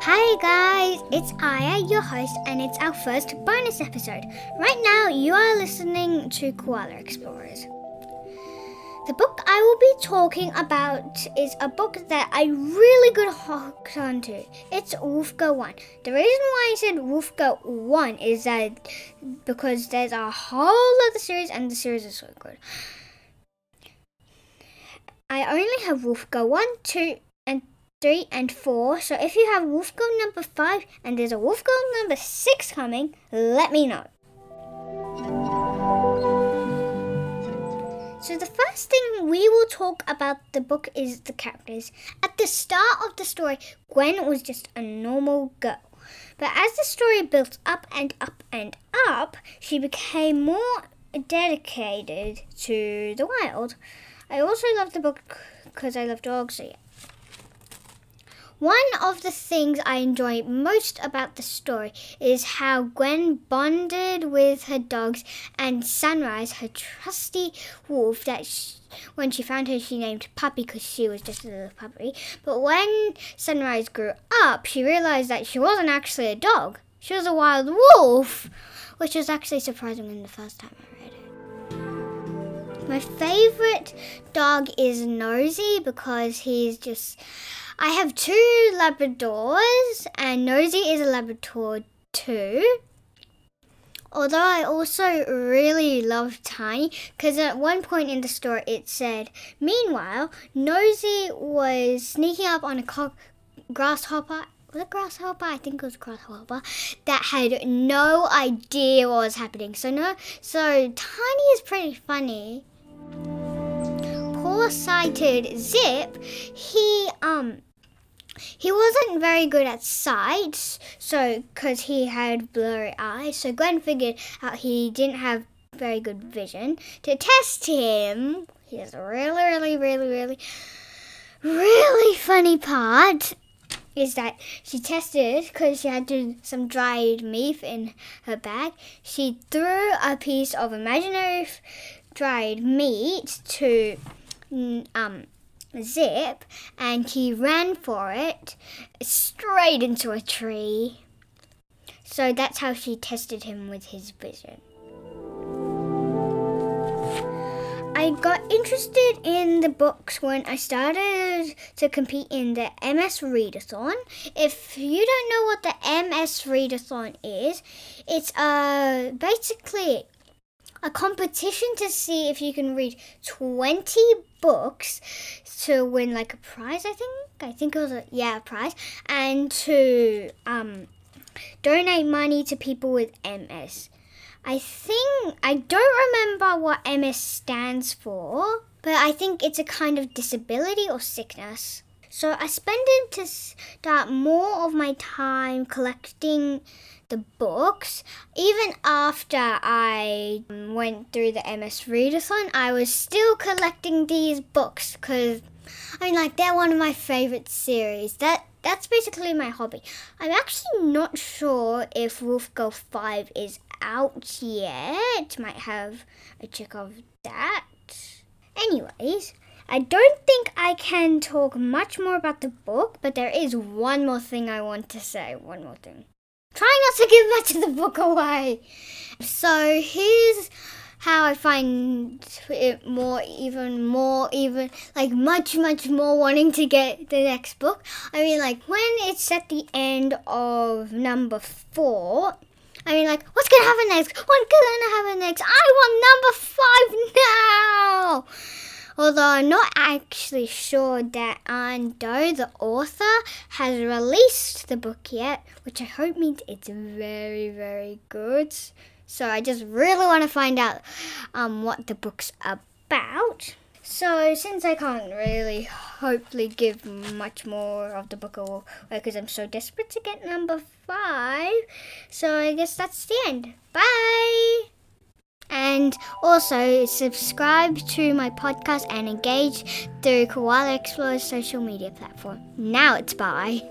Hi guys, it's Aya, your host, and it's our first bonus episode. Right now, you are listening to Koala Explorers. The book I will be talking about is a book that I really got hooked onto. It's Wolfgirl 1. The reason why I said Wolfgirl 1 is that because there's a whole other series and the series is so good. I only have Wolfgirl 1, 2, and 3 and 4. So if you have wolf Wolfgirl number 5 and there's a wolf Wolfgirl number 6 coming, let me know. So the first thing we will talk about the book is the characters. At the start of the story, Gwen was just a normal girl. But as the story built up and up and up, she became more dedicated to the wild. I also love the book because I love dogs. So yeah. One of the things I enjoy most about the story is how Gwen bonded with her dogs and Sunrise, her trusty wolf that she, when she found her she named Puppy because she was just a little puppy. But when Sunrise grew up, she realized that she wasn't actually a dog. She was a wild wolf, which was actually surprising in the first time I read it. My favorite dog is Nosy because he's just I have two Labradors, and Nosy is a Labrador too. Although I also really love Tiny, because at one point in the story it said, Meanwhile, Nosy was sneaking up on a co- grasshopper. Was it grasshopper? I think it was grasshopper that had no idea what was happening. So no, so Tiny is pretty funny. Poor sighted Zip, he um he wasn't very good at sight, so because he had blurry eyes, so Gwen figured out he didn't have very good vision. To test him, here's a really, really, really, really, really funny part is that she tested because she had to, some dried meat in her bag. She threw a piece of imaginary dried meat to um zip and he ran for it straight into a tree. So that's how she tested him with his vision. I got interested in the books when I started to compete in the MS Readathon. If you don't know what the MS Readathon is, it's uh, basically a competition to see if you can read 20 books to win like a prize i think. I think it was a yeah a prize. And to um donate money to people with ms i think i don't remember what ms stands for but i think it's a kind of disability or sickness so i spent it to start more of my time collecting the books. Even after I went through the MS Readathon, I was still collecting these books because I mean, like they're one of my favorite series. That that's basically my hobby. I'm actually not sure if Wolf Girl Five is out yet. Might have a check of that. Anyways. I don't think I can talk much more about the book, but there is one more thing I want to say. One more thing. Try not to give much of the book away. So here's how I find it more, even more, even like much, much more wanting to get the next book. I mean, like when it's at the end of number four. I mean, like, what's gonna happen next? What's gonna happen next? I want number five now! Although I'm not actually sure that Anh Do, the author, has released the book yet, which I hope means it's very, very good. So I just really want to find out um, what the book's about. So since I can't really hopefully give much more of the book away because I'm so desperate to get number five, so I guess that's the end. Bye! And also subscribe to my podcast and engage through Koala Explorer's social media platform. Now it's bye.